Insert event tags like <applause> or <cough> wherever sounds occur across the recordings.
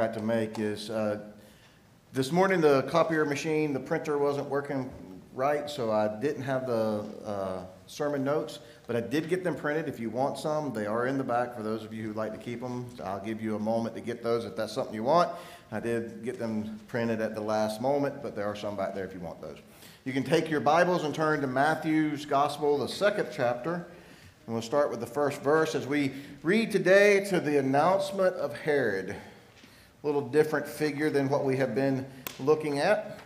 forgot to make is uh, this morning the copier machine, the printer wasn't working right, so I didn't have the uh, sermon notes, but I did get them printed. If you want some, they are in the back for those of you who'd like to keep them. I'll give you a moment to get those if that's something you want. I did get them printed at the last moment, but there are some back there if you want those. You can take your Bibles and turn to Matthew's Gospel, the second chapter. And we'll start with the first verse as we read today to the announcement of Herod. Little different figure than what we have been looking at.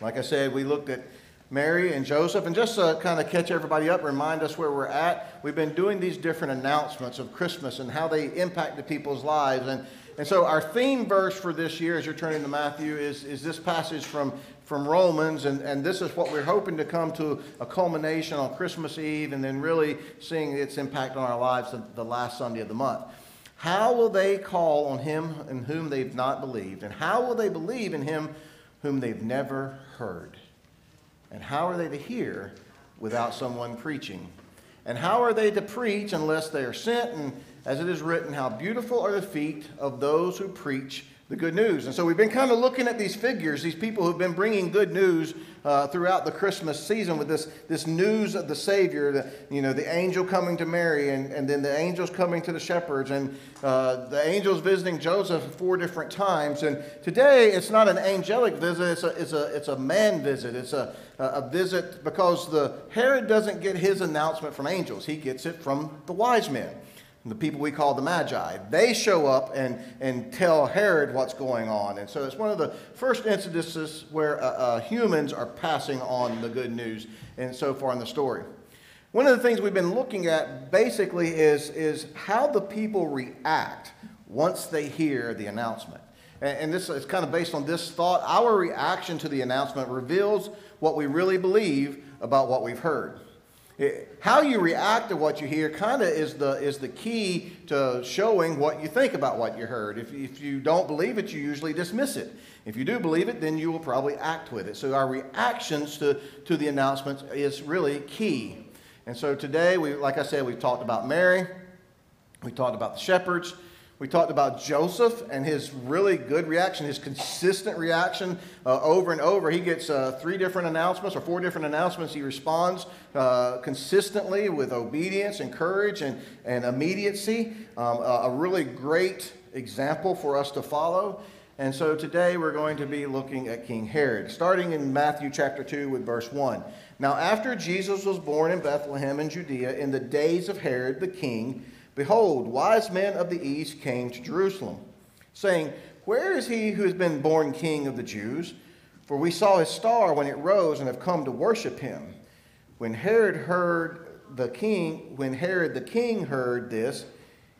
Like I said, we looked at Mary and Joseph. And just to kind of catch everybody up, remind us where we're at, we've been doing these different announcements of Christmas and how they impacted people's lives. And, and so our theme verse for this year, as you're turning to Matthew, is, is this passage from from Romans, and, and this is what we're hoping to come to a culmination on Christmas Eve and then really seeing its impact on our lives the, the last Sunday of the month. How will they call on him in whom they've not believed? And how will they believe in him whom they've never heard? And how are they to hear without someone preaching? And how are they to preach unless they are sent? And as it is written, how beautiful are the feet of those who preach the good news. And so we've been kind of looking at these figures, these people who've been bringing good news uh, throughout the Christmas season with this, this news of the Savior, the, you know, the angel coming to Mary, and, and then the angels coming to the shepherds, and uh, the angels visiting Joseph four different times. And today, it's not an angelic visit, it's a, it's a, it's a man visit. It's a, a visit because the Herod doesn't get his announcement from angels, he gets it from the wise men the people we call the Magi. They show up and, and tell Herod what's going on. And so it's one of the first instances where uh, uh, humans are passing on the good news and so far in the story. One of the things we've been looking at basically is, is how the people react once they hear the announcement. And, and this is kind of based on this thought. Our reaction to the announcement reveals what we really believe about what we've heard. Eh, how you react to what you hear kind of is the, is the key to showing what you think about what you heard. If, if you don't believe it, you usually dismiss it. If you do believe it, then you will probably act with it. So our reactions to, to the announcements is really key. And so today, we, like I said, we've talked about Mary, we talked about the shepherds, we talked about Joseph and his really good reaction, his consistent reaction uh, over and over. He gets uh, three different announcements or four different announcements. He responds uh, consistently with obedience and courage and, and immediacy. Um, a, a really great example for us to follow. And so today we're going to be looking at King Herod, starting in Matthew chapter 2 with verse 1. Now, after Jesus was born in Bethlehem in Judea in the days of Herod the king, Behold, wise men of the east came to Jerusalem, saying, Where is he who has been born king of the Jews? For we saw his star when it rose and have come to worship him. When Herod heard the king, when Herod the king heard this,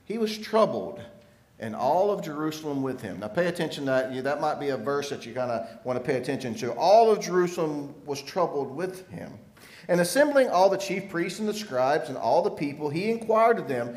he was troubled, and all of Jerusalem with him. Now pay attention to that. That might be a verse that you kind of want to pay attention to. All of Jerusalem was troubled with him. And assembling all the chief priests and the scribes and all the people, he inquired of them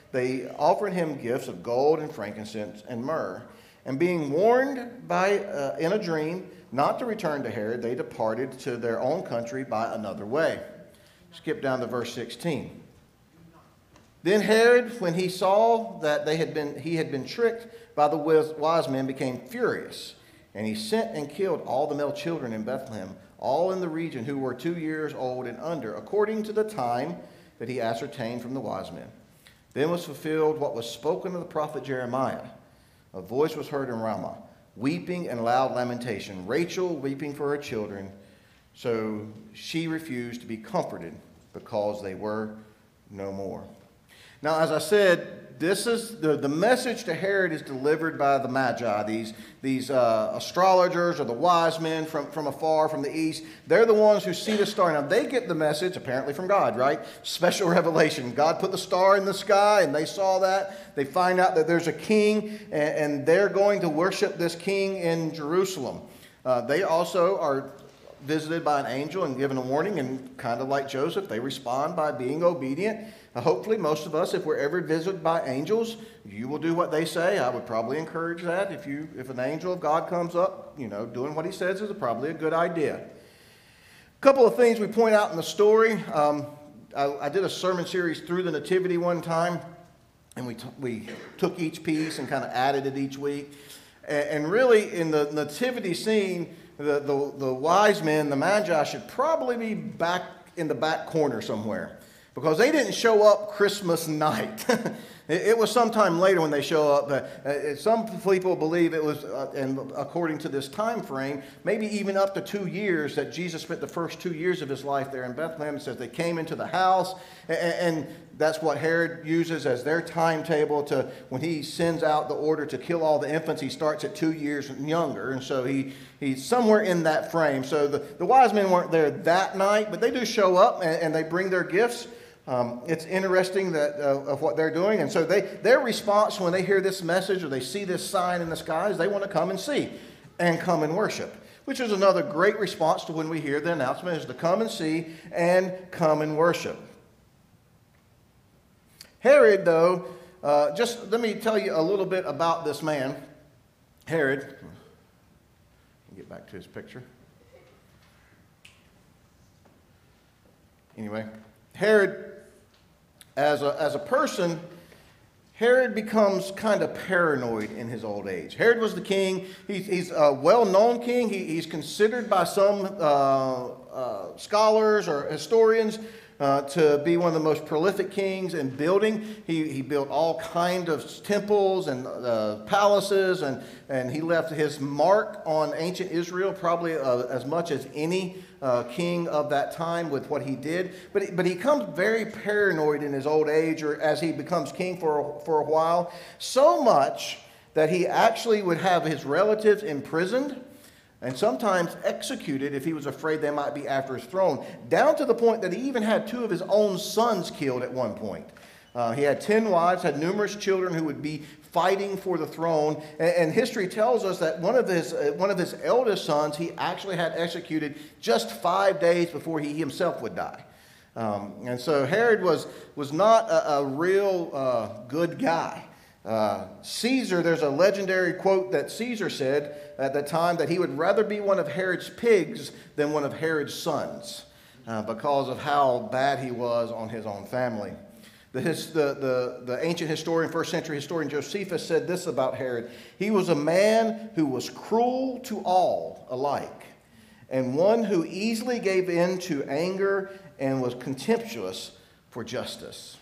they offered him gifts of gold and frankincense and myrrh. And being warned by, uh, in a dream not to return to Herod, they departed to their own country by another way. Skip down to verse 16. Then Herod, when he saw that they had been, he had been tricked by the wise men, became furious. And he sent and killed all the male children in Bethlehem, all in the region who were two years old and under, according to the time that he ascertained from the wise men. Then was fulfilled what was spoken of the prophet Jeremiah. A voice was heard in Ramah, weeping and loud lamentation, Rachel weeping for her children, So she refused to be comforted because they were no more. Now, as I said, this is the, the message to Herod is delivered by the Magi, these, these uh, astrologers or the wise men from, from afar, from the east. They're the ones who see the star. Now, they get the message apparently from God, right? Special <laughs> revelation. God put the star in the sky and they saw that. They find out that there's a king and, and they're going to worship this king in Jerusalem. Uh, they also are visited by an angel and given a warning, and kind of like Joseph, they respond by being obedient. Hopefully, most of us, if we're ever visited by angels, you will do what they say. I would probably encourage that. If you, if an angel of God comes up, you know, doing what he says is probably a good idea. A couple of things we point out in the story. Um, I, I, did a sermon series through the Nativity one time, and we, t- we took each piece and kind of added it each week. And really, in the Nativity scene, the, the, the wise men, the Magi, should probably be back in the back corner somewhere because they didn't show up Christmas night. <laughs> it, was sometime later when they show up. But uh, some people believe it was, uh, and according to this time frame, maybe even up to two years that Jesus spent the first two years of his life there in Bethlehem. It says they came into the house, and, and that's what Herod uses as their timetable to when he sends out the order to kill all the infants. He starts at two years younger, and so he he's somewhere in that frame. So the, the wise men weren't there that night, but they do show up and, and they bring their gifts. Um, it's interesting that uh, of what they're doing, and so they their response when they hear this message or they see this sign in the sky is they want to come and see, and come and worship, which is another great response to when we hear the announcement is to come and see and come and worship. Herod, though, uh, just let me tell you a little bit about this man, Herod. Get back to his picture. Anyway, Herod as a, as a person, Herod becomes kind of paranoid in his old age. Herod was the king. He's, he's a well known king. He, he's considered by some uh, uh, scholars or historians uh, to be one of the most prolific kings in building. He, he built all kind of temples and uh, palaces, and, and he left his mark on ancient Israel probably uh, as much as any uh, king of that time with what he did. But, but he comes very paranoid in his old age or as he becomes king for, for a while, so much that he actually would have his relatives imprisoned and sometimes executed if he was afraid they might be after his throne, down to the point that he even had two of his own sons killed at one point. Uh, he had 10 wives, had numerous children who would be fighting for the throne. And, and history tells us that one of, his, uh, one of his eldest sons he actually had executed just five days before he himself would die. Um, and so Herod was, was not a, a real uh, good guy. Uh, Caesar, there's a legendary quote that Caesar said at the time that he would rather be one of Herod's pigs than one of Herod's sons uh, because of how bad he was on his own family. The, his, the, the, the ancient historian, first century historian Josephus said this about Herod He was a man who was cruel to all alike, and one who easily gave in to anger and was contemptuous for justice.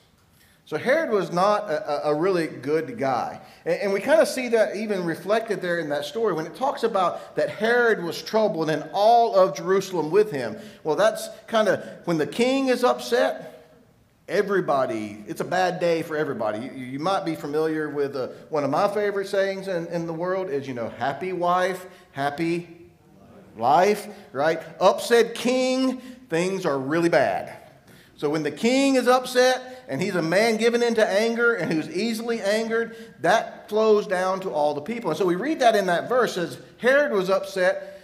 So Herod was not a, a really good guy. And, and we kind of see that even reflected there in that story when it talks about that Herod was troubled and all of Jerusalem with him. Well, that's kind of when the king is upset, everybody, it's a bad day for everybody. You, you might be familiar with uh, one of my favorite sayings in, in the world is, you know, happy wife, happy life, right? Upset king, things are really bad. So when the king is upset and he's a man given into anger and who's easily angered, that flows down to all the people. And so we read that in that verse as Herod was upset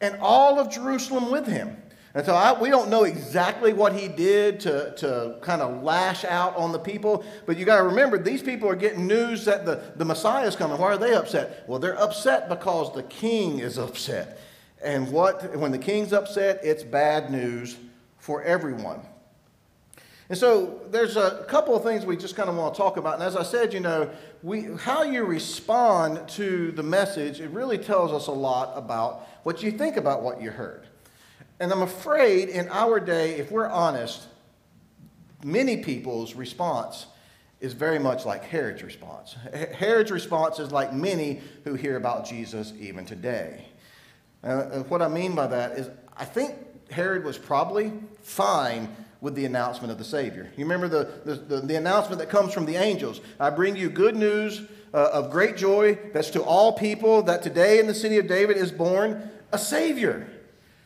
and all of Jerusalem with him. And so I, we don't know exactly what he did to, to kind of lash out on the people, but you got to remember these people are getting news that the, the Messiah is coming. Why are they upset? Well, they're upset because the king is upset. And what when the king's upset, it's bad news for everyone. And so there's a couple of things we just kind of want to talk about. And as I said, you know, we, how you respond to the message, it really tells us a lot about what you think about what you heard. And I'm afraid in our day, if we're honest, many people's response is very much like Herod's response. Herod's response is like many who hear about Jesus even today. Uh, what I mean by that is, I think Herod was probably fine with the announcement of the Savior. You remember the, the, the, the announcement that comes from the angels I bring you good news uh, of great joy that's to all people that today in the city of David is born a Savior.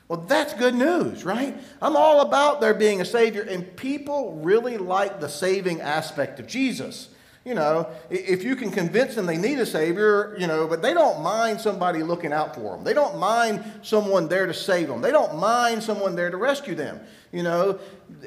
Well, that's good news, right? I'm all about there being a Savior, and people really like the saving aspect of Jesus. You know, if you can convince them they need a Savior, you know, but they don't mind somebody looking out for them. They don't mind someone there to save them. They don't mind someone there to rescue them. You know,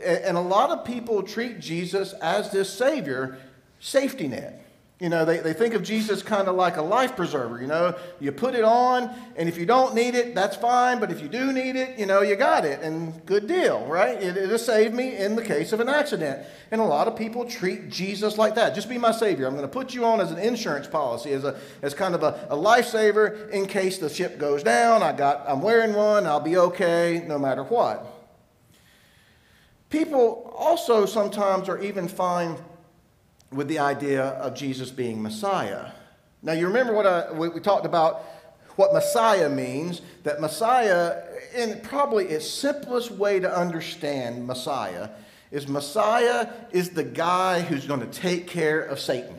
and a lot of people treat Jesus as this Savior safety net. You know, they, they think of Jesus kind of like a life preserver. You know, you put it on, and if you don't need it, that's fine. But if you do need it, you know, you got it, and good deal, right? It, it'll save me in the case of an accident. And a lot of people treat Jesus like that. Just be my Savior. I'm going to put you on as an insurance policy, as, a, as kind of a, a lifesaver in case the ship goes down. I got, I'm wearing one, I'll be okay no matter what. People also sometimes are even fine with the idea of Jesus being Messiah. Now, you remember what I, we, we talked about what Messiah means, that Messiah, in probably its simplest way to understand Messiah, is Messiah is the guy who's going to take care of Satan.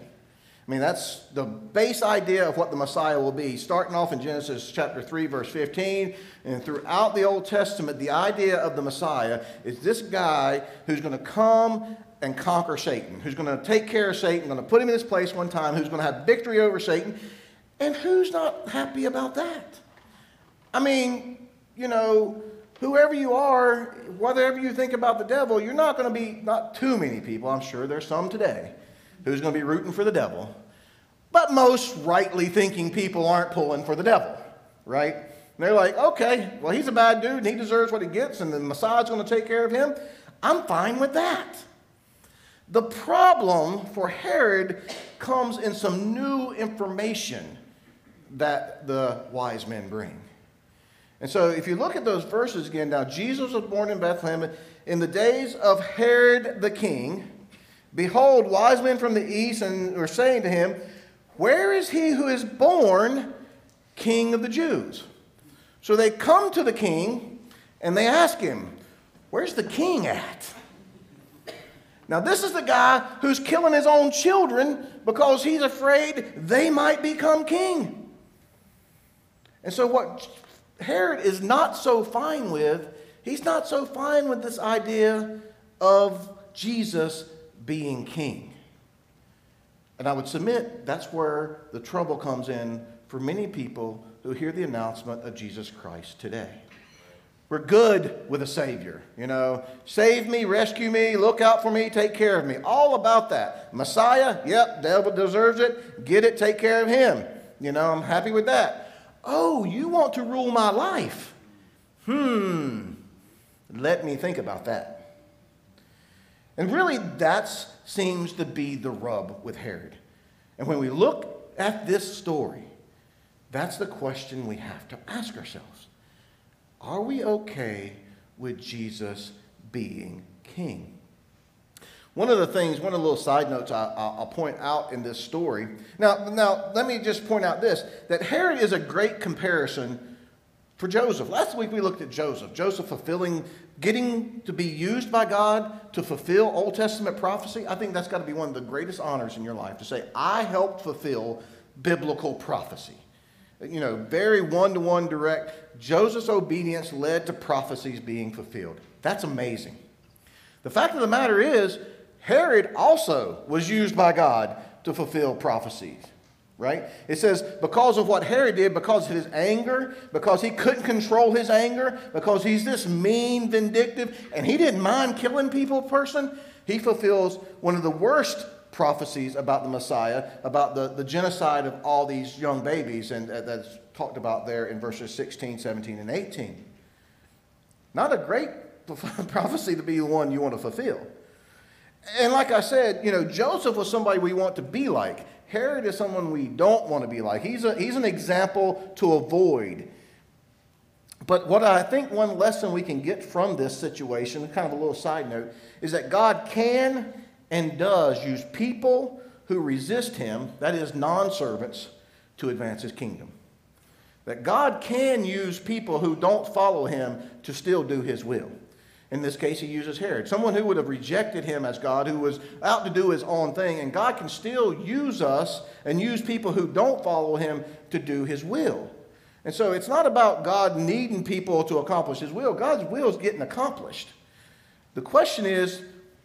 I mean, that's the base idea of what the Messiah will be. Starting off in Genesis chapter 3, verse 15, and throughout the Old Testament, the idea of the Messiah is this guy who's going to come and conquer Satan, who's going to take care of Satan, going to put him in his place one time, who's going to have victory over Satan. And who's not happy about that? I mean, you know, whoever you are, whatever you think about the devil, you're not going to be, not too many people, I'm sure there's some today, who's going to be rooting for the devil. But most rightly thinking people aren't pulling for the devil, right? And they're like, okay, well, he's a bad dude and he deserves what he gets, and the Messiah's going to take care of him. I'm fine with that. The problem for Herod comes in some new information that the wise men bring. And so, if you look at those verses again, now Jesus was born in Bethlehem in the days of Herod the king. Behold, wise men from the east and were saying to him, Where is he who is born king of the Jews? So they come to the king and they ask him, Where's the king at? Now, this is the guy who's killing his own children because he's afraid they might become king. And so, what Herod is not so fine with, he's not so fine with this idea of Jesus being king. And I would submit that's where the trouble comes in for many people who hear the announcement of Jesus Christ today. We're good with a Savior. You know, save me, rescue me, look out for me, take care of me. All about that. Messiah, yep, devil deserves it. Get it, take care of him. You know, I'm happy with that. Oh, you want to rule my life? Hmm. Let me think about that. And really, that seems to be the rub with Herod. And when we look at this story, that's the question we have to ask ourselves. Are we okay with Jesus being king? One of the things, one of the little side notes I, will point out in this story. Now, now, let me just point out this that Herod is a great comparison for Joseph. Last week we looked at Joseph. Joseph fulfilling, getting to be used by God to fulfill Old Testament prophecy. I think that's got to be one of the greatest honors in your life to say, I helped fulfill biblical prophecy you know, very one to one direct. Joseph's obedience led to prophecies being fulfilled. That's amazing. The fact of the matter is, Herod also was used by God to fulfill prophecies, right? It says, because of what Herod did, because of his anger, because he couldn't control his anger, because he's this mean, vindictive, and he didn't mind killing people person, he fulfills one of the worst prophecies about the Messiah, about the, the genocide of all these young babies, and uh, that's talked about there in verses 16, 17, and 18. Not a great <laughs> prophecy to be the one you want to fulfill. And like I said, you know, Joseph was somebody we want to be like. Herod is someone we don't want to be like. He's, a, he's an example to avoid. But what I think one lesson we can get from this situation, kind of a little side note, is that God can and does use people who resist him, that is, non servants, to advance his kingdom. That God can use people who don't follow him to still do his will. In this case, he uses Herod, someone who would have rejected him as God, who was out to do his own thing. And God can still use us and use people who don't follow him to do his will. And so it's not about God needing people to accomplish his will. God's will is getting accomplished. The question is,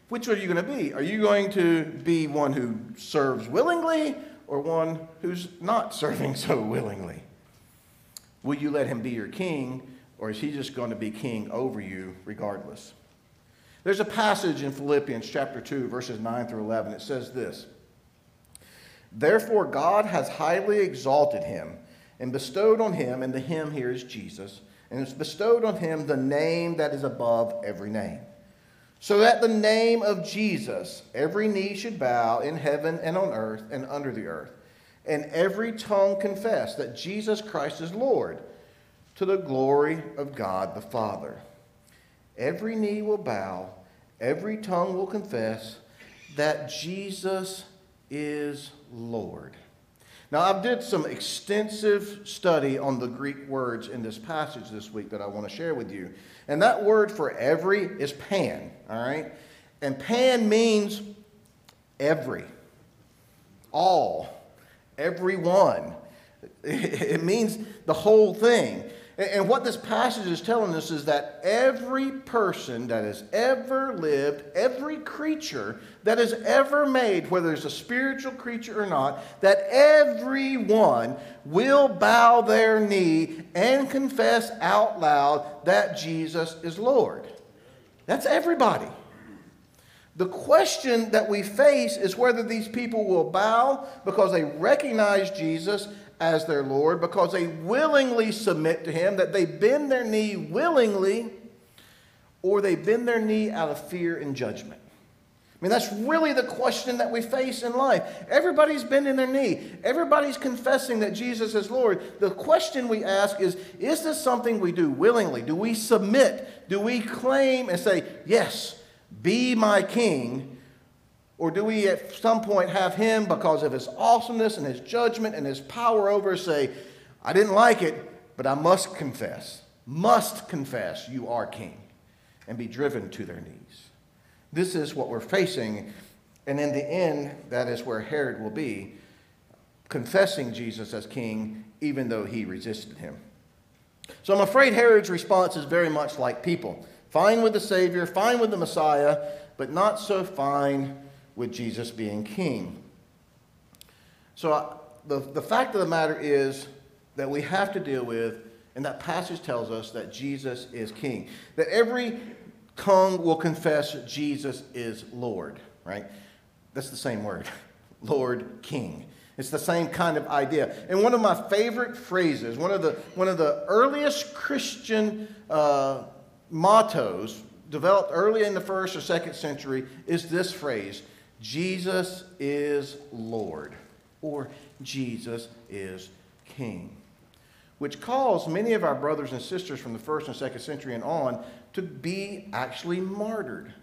which are you going to be? Are you going to be one who serves willingly or one who's not <laughs> serving so willingly? Will you let him be your king or is he just going to be king over you regardless? There's a passage in Philippians chapter 2, verses 9 through 11. It says this Therefore, God has highly exalted him and bestowed on him, and the him here is Jesus, and has bestowed on him the name that is above every name. So that the name of Jesus, every knee should bow in heaven and on earth and under the earth, and every tongue confess that Jesus Christ is Lord to the glory of God the Father. Every knee will bow, every tongue will confess that Jesus is Lord. Now, I've did some extensive study on the Greek words in this passage this week that I want to share with you. And that word for every is pan, all right? And pan means every, all, everyone. <laughs> It means the whole thing. And what this passage is telling us is that every person that has ever lived, every creature that is ever made, whether it's a spiritual creature or not, that everyone will bow their knee and confess out loud that Jesus is Lord. That's everybody. The question that we face is whether these people will bow because they recognize Jesus as their Lord because they willingly submit to Him, that they bend their knee willingly, or they bend their knee out of fear and judgment. I mean, that's really the question that we face in life. Everybody's bending their knee. Everybody's confessing that Jesus is Lord. The question we ask is Is this something we do willingly? Do we submit? Do we claim and say, Yes, be my king? Or do we at some point have him, because of his awesomeness and his judgment and his power over say, I didn't like it, but I must confess, must confess you are king, and be driven to their knees? This is what we're facing. And in the end, that is where Herod will be, confessing Jesus as king, even though he resisted him. So I'm afraid Herod's response is very much like people fine with the Savior, fine with the Messiah, but not so fine with Jesus being king. So uh, the, the fact of the matter is that we have to deal with, and that passage tells us that Jesus is king. That every tongue will confess Jesus is Lord, right? That's the same word <laughs> Lord, King. It's the same kind of idea. And one of my favorite phrases, one of the, one of the earliest Christian uh, mottos developed early in the first or second century, is this phrase Jesus is Lord, or Jesus is King, which caused many of our brothers and sisters from the first and second century and on to be actually martyred.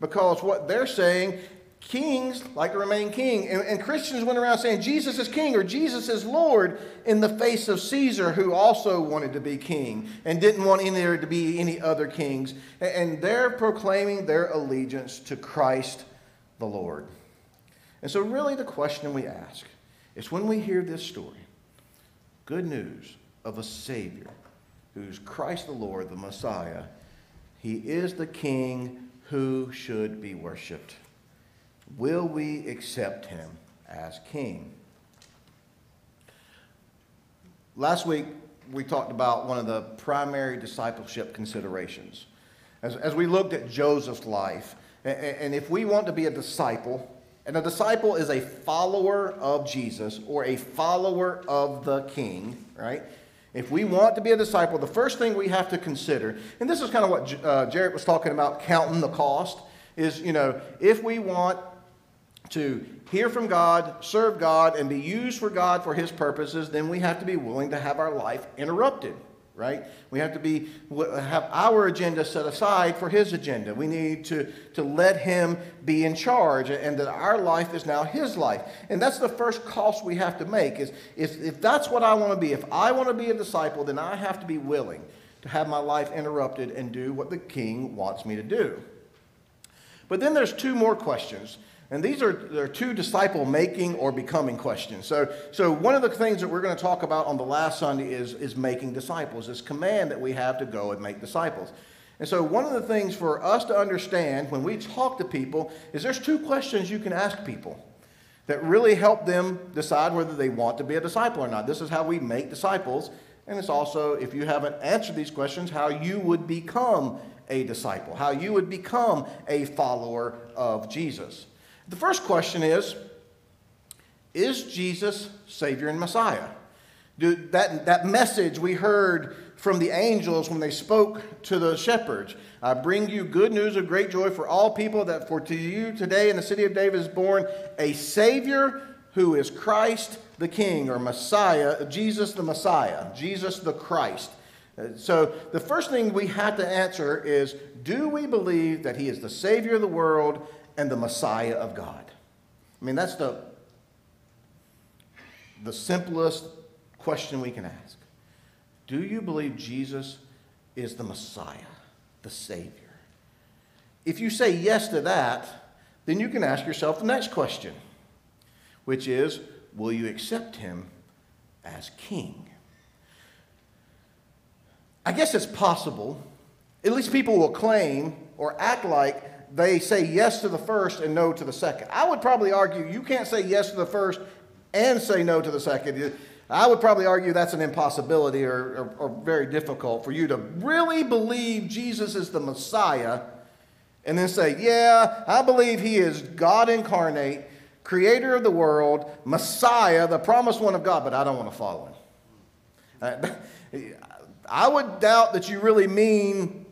Because what they're saying, kings like to remain king. And, and, Christians went around saying Jesus is king or Jesus is Lord in the face of Caesar, who also wanted to be king and didn't want any, there to be any other kings. And, and they're proclaiming their allegiance to Christ the Lord. And so, really, the question we ask is when we hear this story, good news of a Savior who's Christ the Lord, the Messiah, he is the King who should be worshiped. Will we accept him as King? Last week, we talked about one of the primary discipleship considerations. As, as we looked at Joseph's life, and if we want to be a disciple, and a disciple is a follower of Jesus or a follower of the king, right? If we want to be a disciple, the first thing we have to consider, and this is kind of what uh, Jarrett was talking about, counting the cost, is, you know, if we want to hear from God, serve God, and be used for God for His purposes, then we have to be willing to have our life interrupted, right? We have to be have our agenda set aside for his agenda. We need to, to let him be in charge and that our life is now his life. And that's the first cost we have to make is if, if that's what I want to be, if I want to be a disciple, then I have to be willing to have my life interrupted and do what the king wants me to do. But then there's two more questions and these are, are two disciple making or becoming questions. So, so, one of the things that we're going to talk about on the last Sunday is, is making disciples, this command that we have to go and make disciples. And so, one of the things for us to understand when we talk to people is there's two questions you can ask people that really help them decide whether they want to be a disciple or not. This is how we make disciples. And it's also, if you haven't answered these questions, how you would become a disciple, how you would become a follower of Jesus. The first question is Is Jesus Savior and Messiah? That, that message we heard from the angels when they spoke to the shepherds I bring you good news of great joy for all people, that for to you today in the city of David is born a Savior who is Christ the King or Messiah, Jesus the Messiah, Jesus the Christ. Uh, so, the first thing we have to answer is do we believe that He is the Savior of the world and the Messiah of God. I mean, that's the, the simplest question we can ask. Do you believe Jesus is the Messiah, the Savior? If you say yes to that, then you can ask yourself the next question, which is Will you accept him as king? I guess it's possible, at least people will claim or act like they say yes to the first and no to the second. I would probably argue you can't say yes to the first and say no to the second. I would probably argue that's an impossibility or, or, or, very difficult for you to really believe Jesus is the Messiah and then say, Yeah, I believe he is God incarnate, creator of the world, Messiah, the promised one of God, but I don't want to follow him. Uh, <laughs> I would doubt that you really mean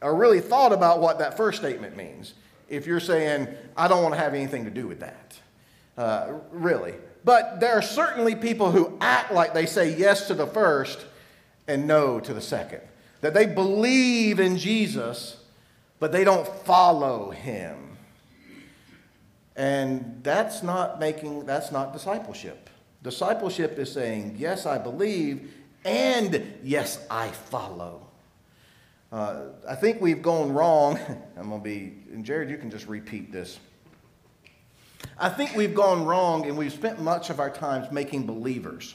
or really thought about what that first statement means if you're saying, I don't want to have anything to do with that. Uh, really. But there are certainly people who act like they say yes to the first and no to the second. That they believe in Jesus, but they don't follow him. And that's not making, that's not discipleship. Discipleship is saying, yes, I believe, and yes, I follow. Uh, I think we've gone wrong. <laughs> I'm going to be, and Jared, you can just repeat this. I think we've gone wrong and we've spent much of our times making believers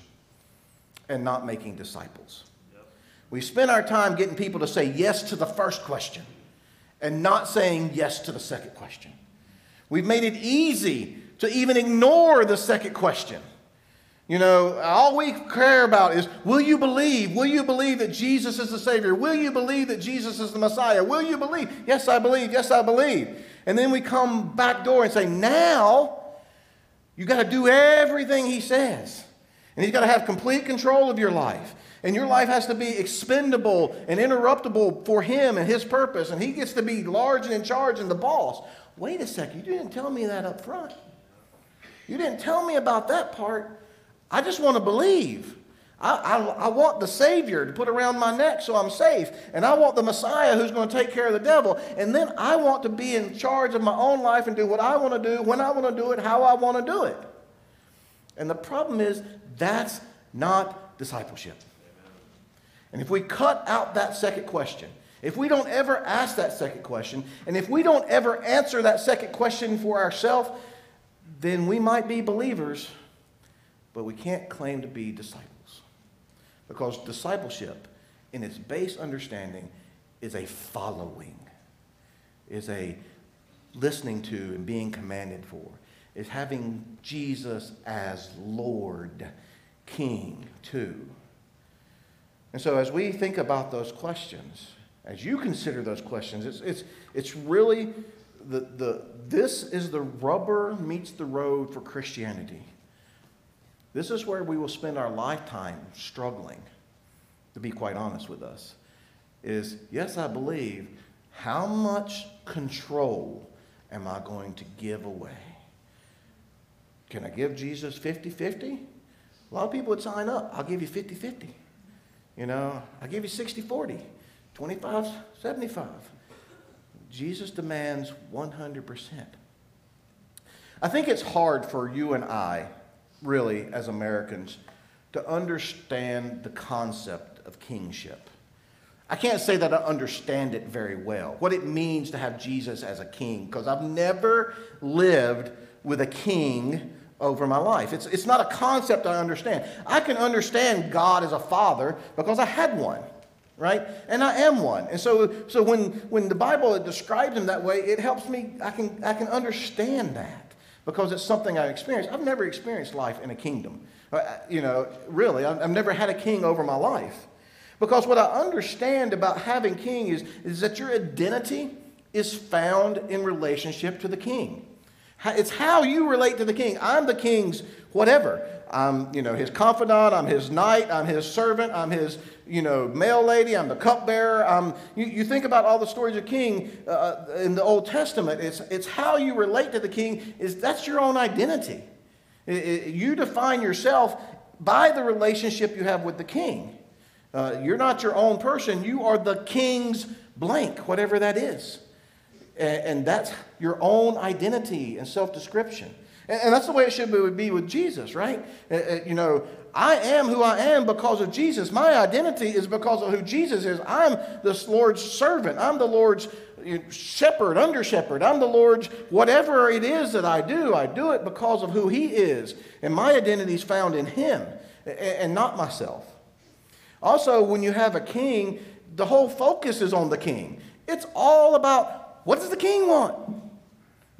and not making disciples. Yep. We spent our time getting people to say yes to the first question and not saying yes to the second question. We've made it easy to even ignore the second question. You know, all we care about is will you believe? Will you believe that Jesus is the Savior? Will you believe that Jesus is the Messiah? Will you believe? Yes, I believe. Yes, I believe. And then we come back door and say, now you got to do everything He says. And He's got to have complete control of your life. And your life has to be expendable and interruptible for Him and His purpose. And He gets to be large and in charge and the boss. Wait a second, you didn't tell me that up front. You didn't tell me about that part. I just want to believe. I, I, I, want the Savior to put around my neck so I'm safe. And I want the Messiah who's going to take care of the devil. And then I want to be in charge of my own life and do what I want to do, when I want to do it, how I want to do it. And the problem is, that's not discipleship. And if we cut out that second question, if we don't ever ask that second question, and if we don't ever answer that second question for ourselves, then we might be believers but we can't claim to be disciples. Because discipleship, in its base understanding, is a following, is a listening to and being commanded for, is having Jesus as Lord, King, too. And so, as we think about those questions, as you consider those questions, it's, it's, it's really the, the, this is the rubber meets the road for Christianity. This is where we will spend our lifetime struggling, to be quite honest with us. Is yes, I believe, how much control am I going to give away? Can I give Jesus 50 50? A lot of people would sign up. I'll give you 50 50. You know, I'll give you 60 40, 25 75. Jesus demands 100%. I think it's hard for you and I, really, as Americans, to understand the concept of kingship. I can't say that I understand it very well, what it means to have Jesus as a king, because I've never lived with a king over my life. It's, it's not a concept I understand. I can understand God as a father because I had one, right? And I am one. And so, so when, when the Bible describes him that way, it helps me, I can, I can understand that because it's something I experienced. I've never experienced life in a kingdom. Uh, you know, really, I've never had a king over my life. Because what I understand about having king is, is that your identity is found in relationship to the king. It's how you relate to the king. I'm the king's whatever. I'm, you know, his confidant. I'm his knight. I'm his servant. I'm his, you know, mail lady. I'm the cupbearer. I'm, you, you think about all the stories of king uh, in the Old Testament. It's, it's how you relate to the king. Is that's your own identity. It, it, you define yourself by the relationship you have with the king. Uh, you're not your own person. You are the king's blank, whatever that is. And, and that's your own identity and self description. And, that's the way it should be with Jesus, right? Uh, uh, you know, I am who I am because of Jesus. My identity is because of who Jesus is. I'm the Lord's servant. I'm the Lord's shepherd, under shepherd. I'm the Lord's whatever it is that I do, I do it because of who He is. And my identity is found in Him and not myself. Also, when you have a king, the whole focus is on the king. It's all about what does the king want?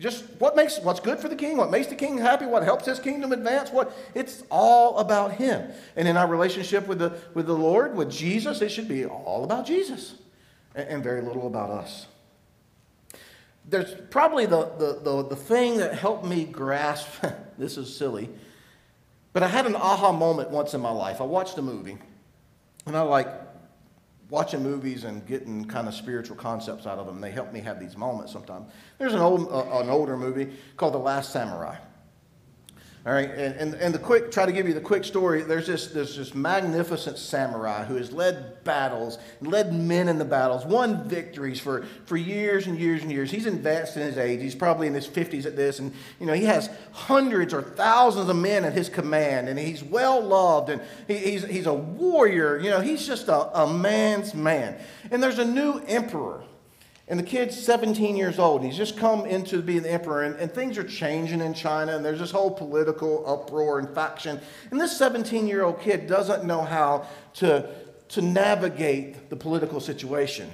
Just what makes what's good for the king, what makes the king happy, what helps his kingdom advance, what it's all about him. And in our relationship with the with the Lord, with Jesus, it should be all about Jesus and, and very little about us. There's probably the, the, the, the thing that helped me grasp <laughs> this is silly, but I had an aha moment once in my life. I watched a movie and I like watching movies and getting kind of spiritual concepts out of them. They help me have these moments sometimes. There's an, old, uh, an older movie called The Last Samurai. All right, and, and, and the quick, try to give you the quick story. There's this, there's this magnificent samurai who has led battles, led men in the battles, won victories for, for years and years and years. He's advanced in his age. He's probably in his 50s at this. And, you know, he has hundreds or thousands of men at his command, and he's well loved, and he, he's, he's a warrior. You know, he's just a, a man's man. And there's a new emperor and the kid's 17 years old. He's just come into being the emperor, and, and, things are changing in China, and there's this whole political uproar and faction. And this 17 year old kid doesn't know how to, to navigate the political situation.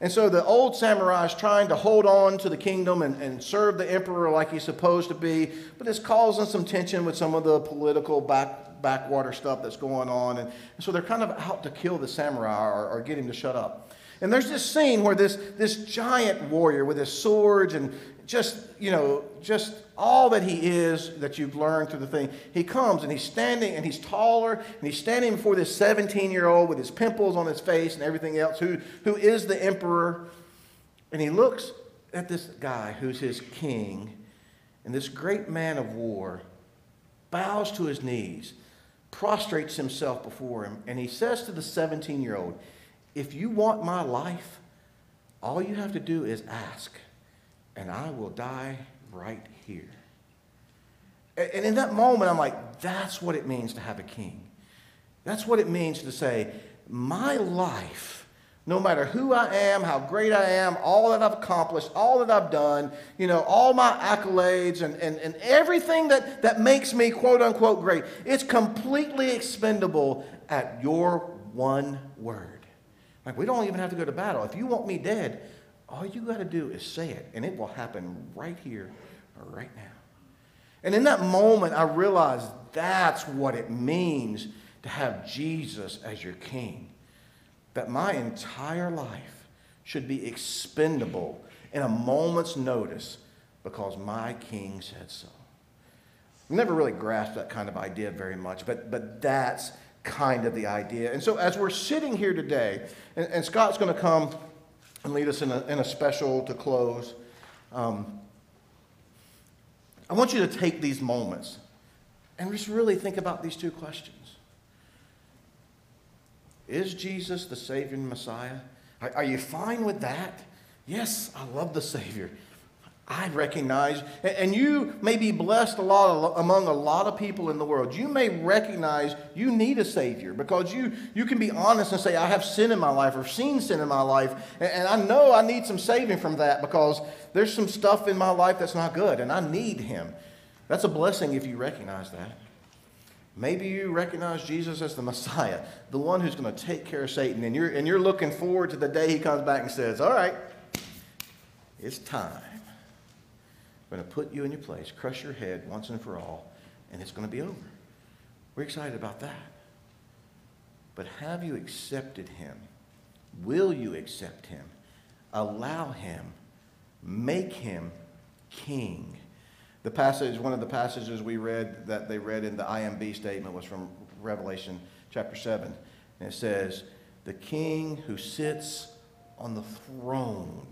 And so the old samurai is trying to hold on to the kingdom and, and serve the emperor like he's supposed to be, but it's causing some tension with some of the political back, backwater stuff that's going on. And, and so they're kind of out to kill the samurai or, or get him to shut up. And there's this scene where this, this giant warrior with his swords and just, you know, just all that he is that you've learned through the thing, he comes and he's standing and he's taller and he's standing before this 17 year old with his pimples on his face and everything else, who, who is the emperor. And he looks at this guy who's his king, and this great man of war bows to his knees, prostrates himself before him, and he says to the 17 year old, if you want my life, all you have to do is ask, and I will die right here. And in that moment, I'm like, that's what it means to have a king. That's what it means to say, my life, no matter who I am, how great I am, all that I've accomplished, all that I've done, you know, all my accolades and, and, and everything that, that makes me quote unquote great, it's completely expendable at your one word. Like, we don't even have to go to battle. If you want me dead, all you got to do is say it, and it will happen right here right now. And in that moment, I realized that's what it means to have Jesus as your king. That my entire life should be expendable in a moment's notice because my king said so. I've never really grasped that kind of idea very much, but, but that's kind of the idea. And so, as we're sitting here today, and, and Scott's going to come and lead us in a, in a special to close, um, I want you to take these moments and just really think about these two questions. Is Jesus the Savior and Messiah? Are, are you fine with that? Yes, I love the Savior. I recognize, and you may be blessed a lot among a lot of people in the world. You may recognize you need a Savior because you, you can be honest and say, I have sin in my life or seen sin in my life, and I know I need some saving from that because there's some stuff in my life that's not good, and I need Him. That's a blessing if you recognize that. Maybe you recognize Jesus as the <laughs> Messiah, the one who's going to take care of Satan, and you're, and you're looking forward to the day he comes back and says, All right, it's time. I'm going to put you in your place, crush your head once and for all, and it's going to be over. We're excited about that. But have you accepted him? Will you accept him? Allow him. Make him king. The passage, one of the passages we read that they read in the IMB statement was from Revelation chapter 7. And it says, The king who sits on the throne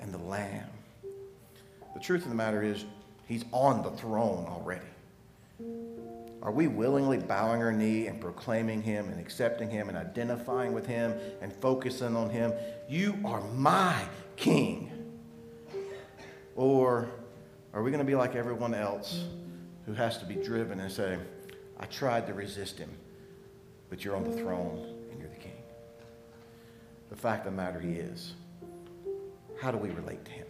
and the lamb. The truth of the matter is, he's on the throne already. Are we willingly bowing our knee and proclaiming him and accepting him and identifying with him and focusing on him? You are my king. Or are we going to be like everyone else who has to be driven and say, I tried to resist him, but you're on the throne and you're the king? The fact of the matter, he is. How do we relate to him?